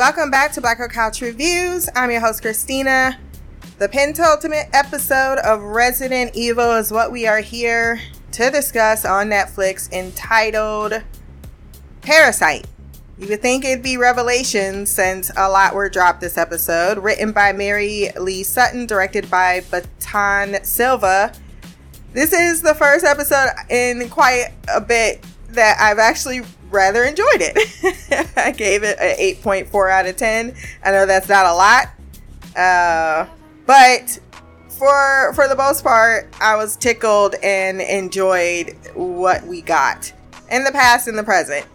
welcome back to Black Girl Couch Reviews. I'm your host, Christina. The penultimate episode of Resident Evil is what we are here to discuss on Netflix entitled Parasite. You would think it'd be Revelation since a lot were dropped this episode. Written by Mary Leah Sutton, directed by Batan Silva. This is the first episode in quite a bit that I've actually rather enjoyed it. I gave it an 8.4 out of 10. I know that's not a lot. Uh, but for for the most part, I was tickled and enjoyed what we got in the past and the present.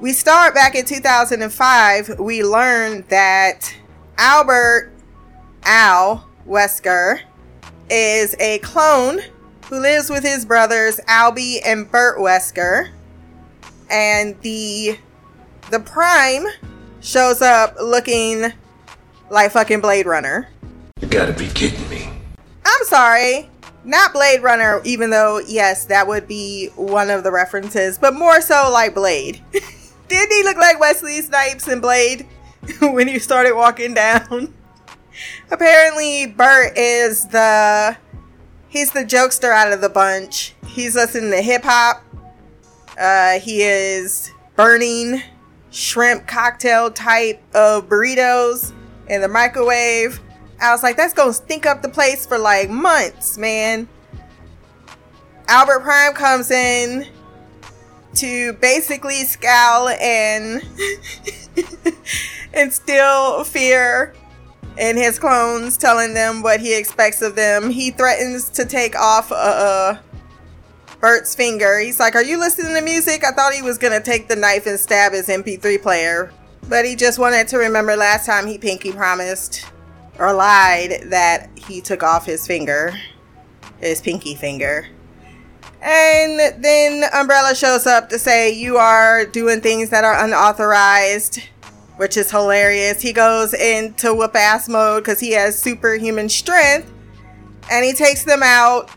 We start back in 2005. We learned that Albert Al Wesker is a clone who lives with his brothers Albie and Bert Wesker. And the the Prime shows up looking like fucking Blade Runner. You gotta be kidding me. I'm sorry. Not Blade Runner, even though, yes, that would be one of the references, but more so like Blade. Didn't he look like Wesley Snipes in Blade when he started walking down? Apparently, Bert is the. He's the jokester out of the bunch. He's listening to hip hop. Uh, he is burning shrimp cocktail type of burritos in the microwave I was like, that's gonna stink up the place for like months, man. Albert Prime comes in to basically scowl and instill fear in his clones, telling them what he expects of them. He threatens to take off a, uh, Bert's finger. He's like, Are you listening to music? I thought he was gonna take the knife and stab his MP3 player. But he just wanted to remember last time he pinky promised or lied that he took off his finger, his pinky finger. And then Umbrella shows up to say, You are doing things that are unauthorized, which is hilarious. He goes into whoop ass mode because he has superhuman strength and he takes them out.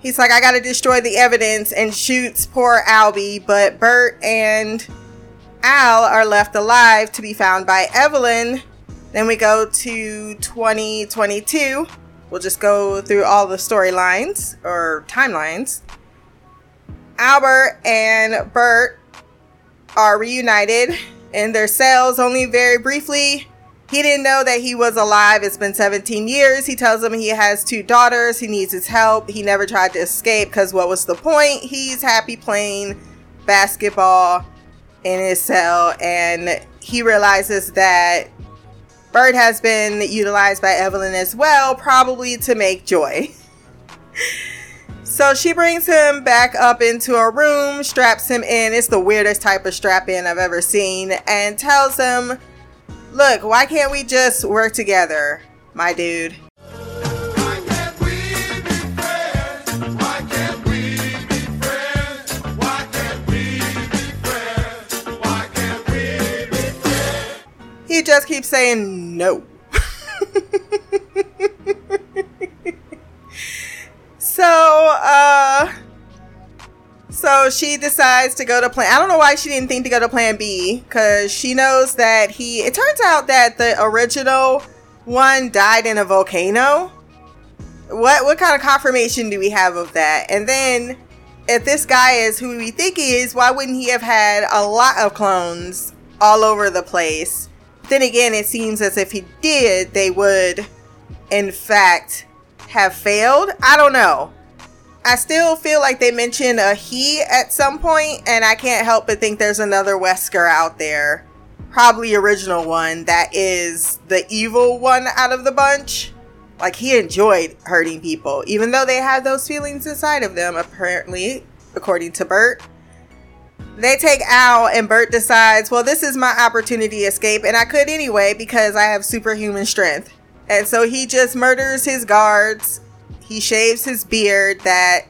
He's like, I gotta destroy the evidence and shoots poor Albie, but Bert and Al are left alive to be found by Evelyn, then we go to 2022. We'll just go through all the storylines or timelines. Albert and Bert are reunited in their cells only very briefly. He didn't know that he was alive. It's been 17 years. He tells him he has two daughters. He needs his help. He never tried to escape because what was the point? He's happy playing basketball in his cell and he realizes that Bert has been utilized by Evelyn as well, probably to make joy. so she brings him back up into a room, straps him in. It's the weirdest type of strap in I've ever seen, and tells him, Look, why can't we just work together, my dude? He just keeps saying no. so, uh, so she decides to go to plan. I don't know why she didn't think to go to plan B because she knows that he. It turns out that the original one died in a volcano. What what kind of confirmation do we have of that? And then, if this guy is who we think he is, why wouldn't he have had a lot of clones all over the place? Then again, it seems as if he did, they would, in fact, have failed. I don't know. I still feel like they mentioned a he at some point, and I can't help but think there's another Wesker out there. Probably original one that is the evil one out of the bunch. Like he enjoyed hurting people, even though they had those feelings inside of them, apparently, according to Bert. They take Al, and Bert decides, well, this is my opportunity to escape, and I could anyway because I have superhuman strength. And so he just murders his guards. He shaves his beard that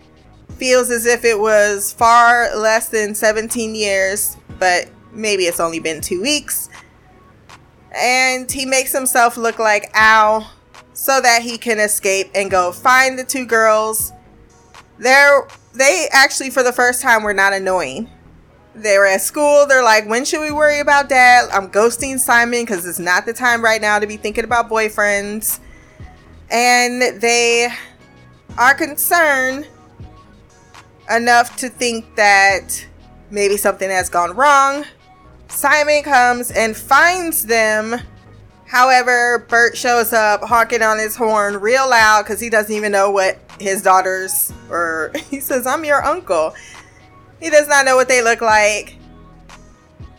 feels as if it was far less than 17 years, but maybe it's only been two weeks. And he makes himself look like Al so that he can escape and go find the two girls. They're, they actually, for the first time, were not annoying They were at school. They're like, when should we worry about dad? I'm ghosting Simon because it's not the time right now to be thinking about boyfriends. And they are concerned enough to think that maybe something has gone wrong. Simon comes and finds them. However, Bert shows up honking on his horn real loud because he doesn't even know what his daughters or he says, I'm your uncle. He does not know what they look like.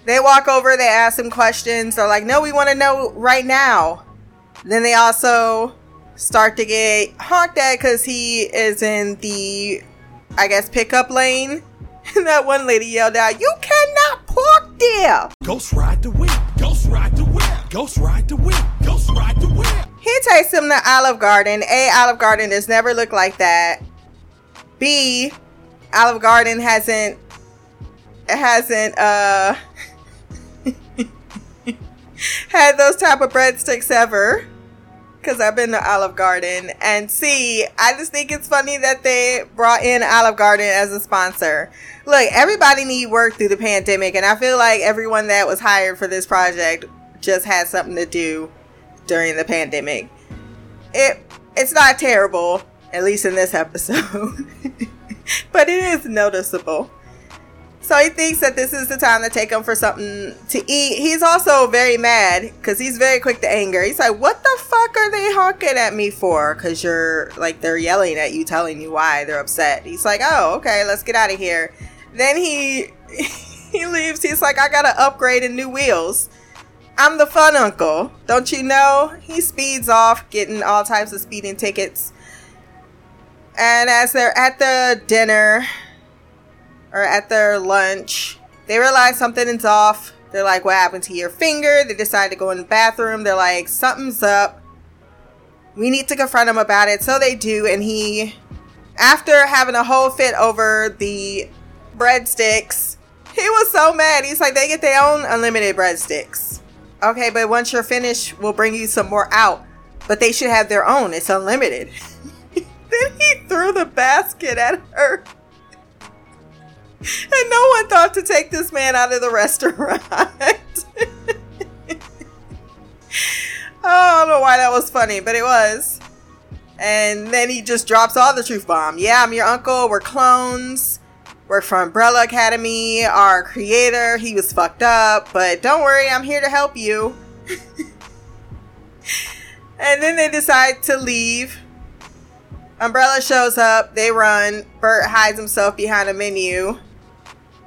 They walk over, they ask him questions. They're like, no, we want to know right now. Then they also start to get honked at because he is in the, I guess, pickup lane. And that one lady yelled out, You cannot park there. Ghost ride the whip. Ghost ride the whip. Ghost ride the whip. Ghost ride the whip. He takes him to Olive Garden. A, Olive Garden has never looked like that. B, Olive Garden hasn't hasn't uh had those type of breadsticks ever because I've been to Olive Garden and see I just think it's funny that they brought in Olive Garden as a sponsor. Look, everybody need work through the pandemic and I feel like everyone that was hired for this project just had something to do during the pandemic. It it's not terrible, at least in this episode. but it is noticeable. So he thinks that this is the time to take him for something to eat. He's also very mad because he's very quick to anger. He's like, What the fuck are they honking at me for? Because you're like, they're yelling at you, telling you why they're upset. He's like, Oh, okay, let's get out of here. Then he he leaves. He's like, I gotta upgrade and new wheels. I'm the fun uncle. Don't you know? He speeds off, getting all types of speeding tickets. And as they're at the dinner or at their lunch, they realize something is off. They're like, What happened to your finger? They decide to go in the bathroom. They're like, Something's up. We need to confront him about it. So they do. And he, after having a whole fit over the breadsticks, he was so mad. He's like, They get their own unlimited breadsticks. Okay, but once you're finished, we'll bring you some more out. But they should have their own. It's unlimited. then he threw the basket at her. And no one thought to take this man out of the restaurant. oh, I don't know why that was funny, but it was. And then he just drops all the truth bomb. Yeah, I'm your uncle. We're clones. We're from Umbrella Academy. Our creator, he was fucked up, but don't worry, I'm here to help you. and then they decide to leave. Umbrella shows up, they run. Bert hides himself behind a menu.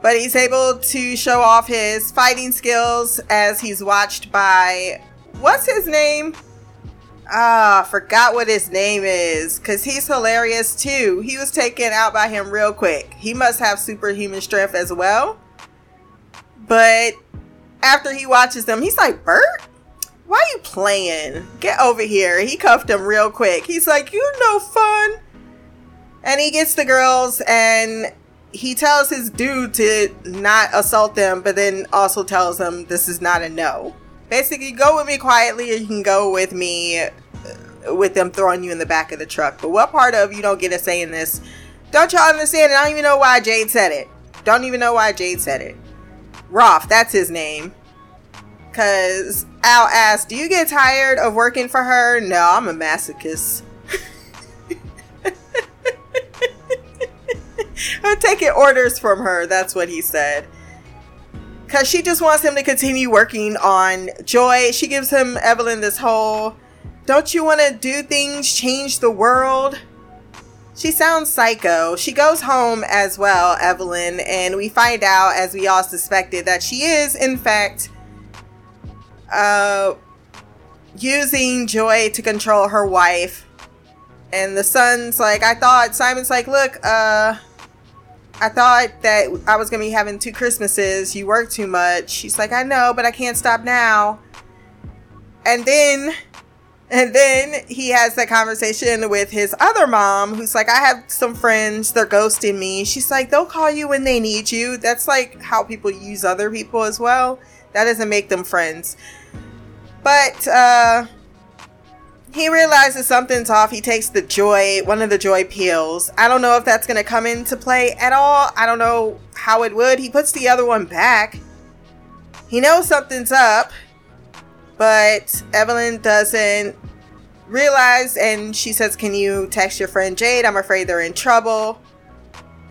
But he's able to show off his fighting skills as he's watched by what's his name? Ah, forgot what his name is. Cause he's hilarious too. He was taken out by him real quick. He must have superhuman strength as well. But after he watches them, he's like, Bert, why are you playing? Get over here. He cuffed him real quick. He's like, You no fun. And he gets the girls and he tells his dude to not assault them, but then also tells them this is not a no. Basically, go with me quietly, or you can go with me uh, with them throwing you in the back of the truck. But what part of you don't get a say in this? Don't y'all understand? I don't even know why Jade said it. Don't even know why Jade said it. Roth, that's his name. Cause Al asked, Do you get tired of working for her? No, I'm a masochist. I'm taking orders from her. That's what he said. Because she just wants him to continue working on Joy. She gives him, Evelyn, this whole don't you want to do things, change the world? She sounds psycho. She goes home as well, Evelyn, and we find out, as we all suspected, that she is, in fact, uh, using Joy to control her wife. And the son's like, I thought, Simon's like, look, uh, I thought that I was gonna be having two Christmases. You work too much. She's like, I know, but I can't stop now. And then, and then he has that conversation with his other mom, who's like, I have some friends. They're ghosting me. She's like, they'll call you when they need you. That's like how people use other people as well. That doesn't make them friends. But uh, he realizes something's off. He takes the joy, one of the joy pills. I don't know if that's going to come into play at all. I don't know how it would. He puts the other one back. He knows something's up, but Evelyn doesn't realize and she says, Can you text your friend Jade? I'm afraid they're in trouble.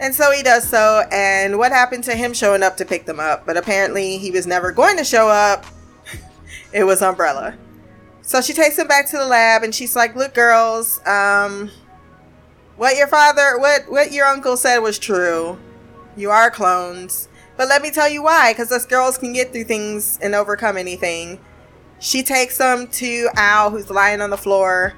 And so he does so. And what happened to him showing up to pick them up? But apparently he was never going to show up. it was Umbrella. So she takes him back to the lab and she's like, Look, girls, um, what your father, what, what your uncle said was true. You are clones. But let me tell you why, because us girls can get through things and overcome anything. She takes them to Al, who's lying on the floor,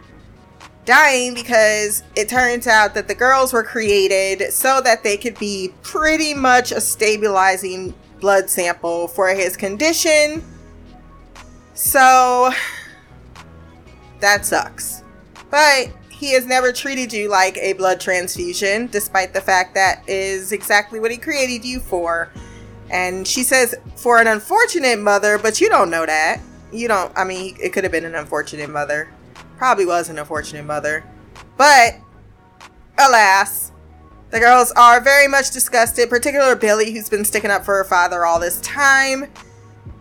dying because it turns out that the girls were created so that they could be pretty much a stabilizing blood sample for his condition. So that sucks. But he has never treated you like a blood transfusion, despite the fact that is exactly what he created you for. And she says, for an unfortunate mother, but you don't know that. You don't, I mean, it could have been an unfortunate mother. Probably was an unfortunate mother. But, alas, the girls are very much disgusted, particularly Billie, who's been sticking up for her father all this time.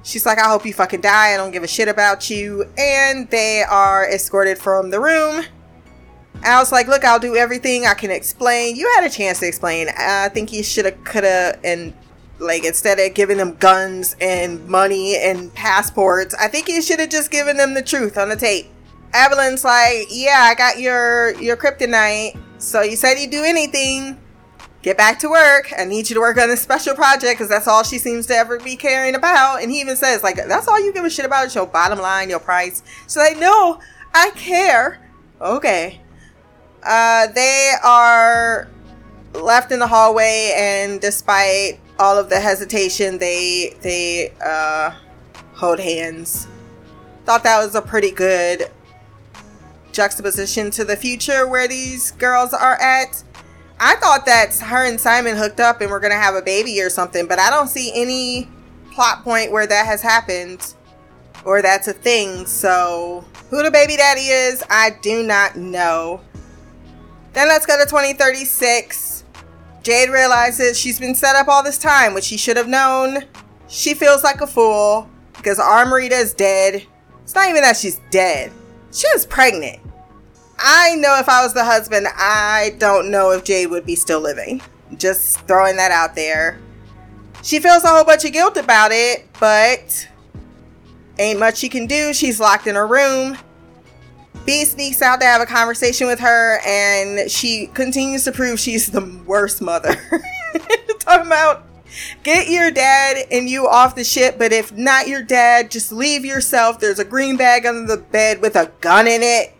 She's like, I hope you fucking die. I don't give a shit about you. And they are escorted from the room. Al's like, look, I'll do everything I can explain. You had a chance to explain. I think you should have, could have, and like instead of giving them guns and money and passports, I think you should have just given them the truth on the tape. Evelyn's like, yeah, I got your your kryptonite. So you said you'd do anything get back to work. I need you to work on this special project because that's all she seems to ever be caring about. And he even says, like, that's all you give a shit about is your bottom line, your price. She's like, no, I care. Okay. Uh, they are left in the hallway, and despite all of the hesitation, they they uh, hold hands. Thought that was a pretty good juxtaposition to the future where these girls are at I thought that her and Simon hooked up and we're gonna have a baby or something, but I don't see any plot point where that has happened or that's a thing. So, who the baby daddy is, I do not know. Then let's go to 2036. Jade realizes she's been set up all this time, which she should have known. She feels like a fool because Armorita is dead. It's not even that she's dead. She was pregnant. I know if I was the husband, I don't know if Jade would be still living. Just throwing that out there. She feels a whole bunch of guilt about it, but ain't much she can do. She's locked in her room. B sneaks out to have a conversation with her, and she continues to prove she's the worst mother. Talking about get your dad and you off the ship, but if not your dad, just leave yourself. There's a green bag under the bed with a gun in it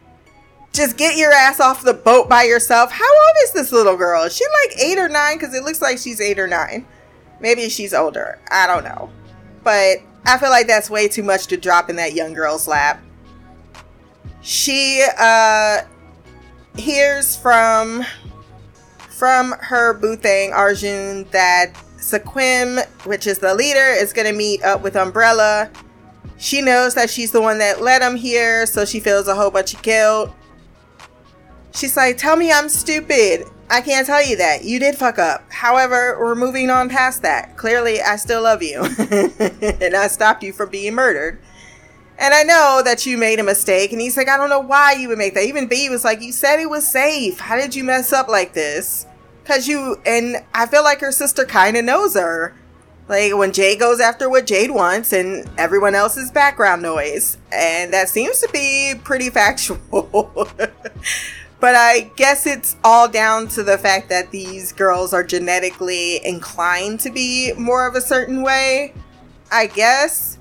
just get your ass off the boat by yourself. How old is this little girl? Is she like eight or nine? Because it looks like she's eight or nine. Maybe she's older. I don't know. But I feel like that's way too much to drop in that young girl's lap. She uh hears from from her Boothang Arjun that Sequim, which is the leader, is gonna meet up with Umbrella. She knows that she's the one that led him here, so she feels a whole bunch of guilt. She's like, Tell me I'm stupid. I can't tell you that. You did fuck up. However, we're moving on past that. Clearly, I still love you. and I stopped you from being murdered. And I know that you made a mistake. And he's like, I don't know why you would make that. Even B was like, You said it was safe. How did you mess up like this? Because you, and I feel like her sister kind of knows her. Like when Jade goes after what Jade wants and everyone else's background noise. And that seems to be pretty factual. But I guess it's all down to the fact that these girls are genetically inclined to be more of a certain way. I guess.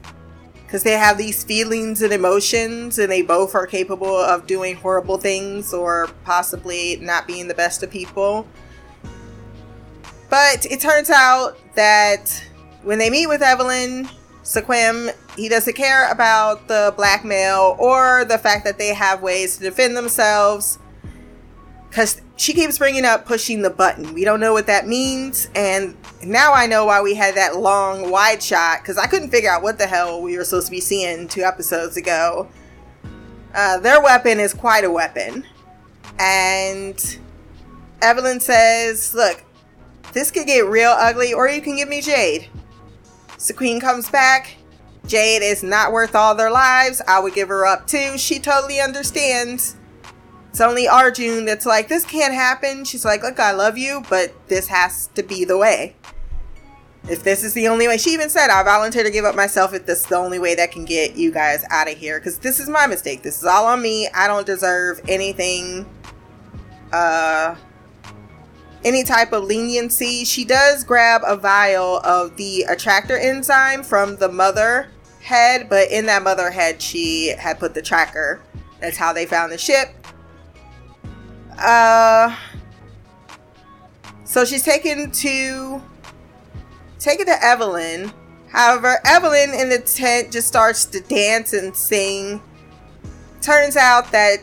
Because they have these feelings and emotions, and they both are capable of doing horrible things or possibly not being the best of people. But it turns out that when they meet with Evelyn, Sequim, he doesn't care about the blackmail or the fact that they have ways to defend themselves because she keeps bringing up pushing the button. We don't know what that means, and now I know why we had that long wide shot because I couldn't figure out what the hell we were supposed to be seeing two episodes ago. Uh, their weapon is quite a weapon. And Evelyn says, Look, this could get real ugly, or you can give me Jade. So Queen comes back. Jade is not worth all their lives. I would give her up too. She totally understands. It's only Arjun that's like, This can't happen. She's like, Look, I love you, but this has to be the way. If this is the only way, she even said, I volunteer to give up myself if this is the only way that can get you guys out of here. Because this is my mistake. This is all on me. I don't deserve anything uh any type of leniency. She does grab a vial of the attractor enzyme from the mother head, but in that mother head, she had put the tracker. That's how they found the ship. Uh, so she's taken to taken to Evelyn. However, Evelyn in the tent just starts to dance and sing. Turns out that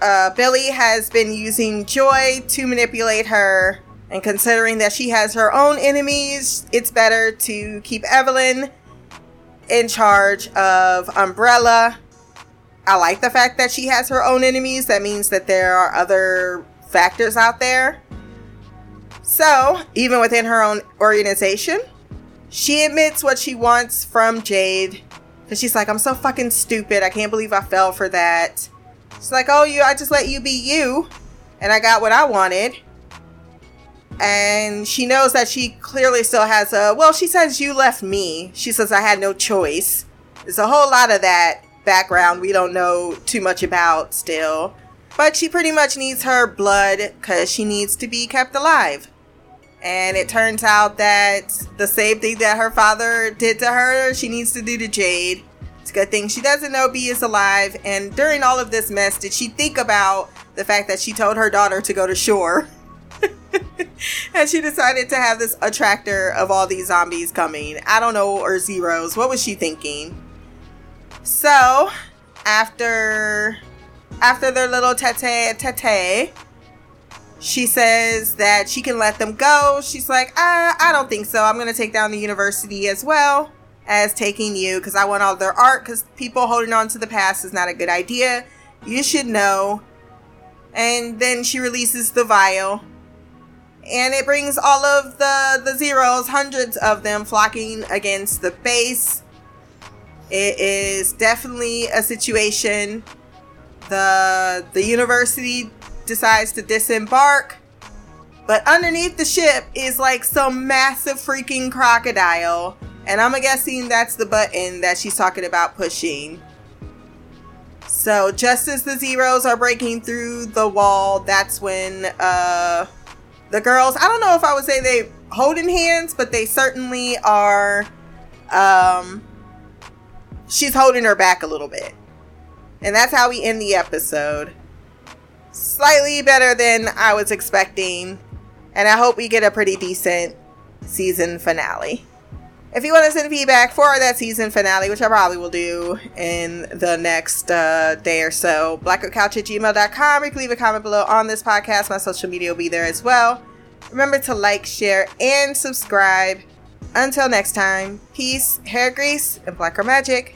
uh, Billie has been using Joy to manipulate her, and considering that she has her own enemies, it's better to keep Evelyn in charge of Umbrella. I like the fact that she has her own enemies. That means that there are other factors out there. So, even within her own organization, she admits what she wants from Jade. Because she's like, I'm so fucking stupid. I can't believe I fell for that. She's like, oh, you, I just let you be you, and I got what I wanted. And she knows that she clearly still has a. Well, she says you left me. She says I had no choice. There's a whole lot of that background we don't know too much about still. But she pretty much needs her blood because she needs to be kept alive. And it turns out that the same thing that her father did to her, she needs to do to Jade. It's a good thing she doesn't know B is alive. And during all of this mess, did she think about the fact that she told her daughter to go to shore? and she decided to have this attractor of all these zombies coming. I don't know, or zeros. What was she thinking? So, after after their little tete tete, she says that she can let them go. She's like, uh, I don't think so. I'm to take down the university as well as taking you because I want all their art because people holding on to the past is not a good idea. You should know. And then she releases the vial. And it brings all of the, the zeros, hundreds of them, flocking against the base. It is definitely a situation. The the university decides to disembark. But underneath the ship is like some massive freaking crocodile and I'm guessing that's the button that she's talking about pushing. So just as the zeros are breaking through the wall, that's when uh the girls, I don't know if I would say they holding hands, but they certainly are um she's holding her back a little bit. And that's how we end the episode. Slightly better than I was expecting. And I hope we get a pretty decent season finale. If you want to send feedback for that season finale, which I probably will do in the next uh, day or so, blackgirlcouch at gmail.com. You can leave a comment below on this podcast. My social media will be there as well. Remember to like, share, and subscribe. Until next time, peace, hair grease, and blacker magic.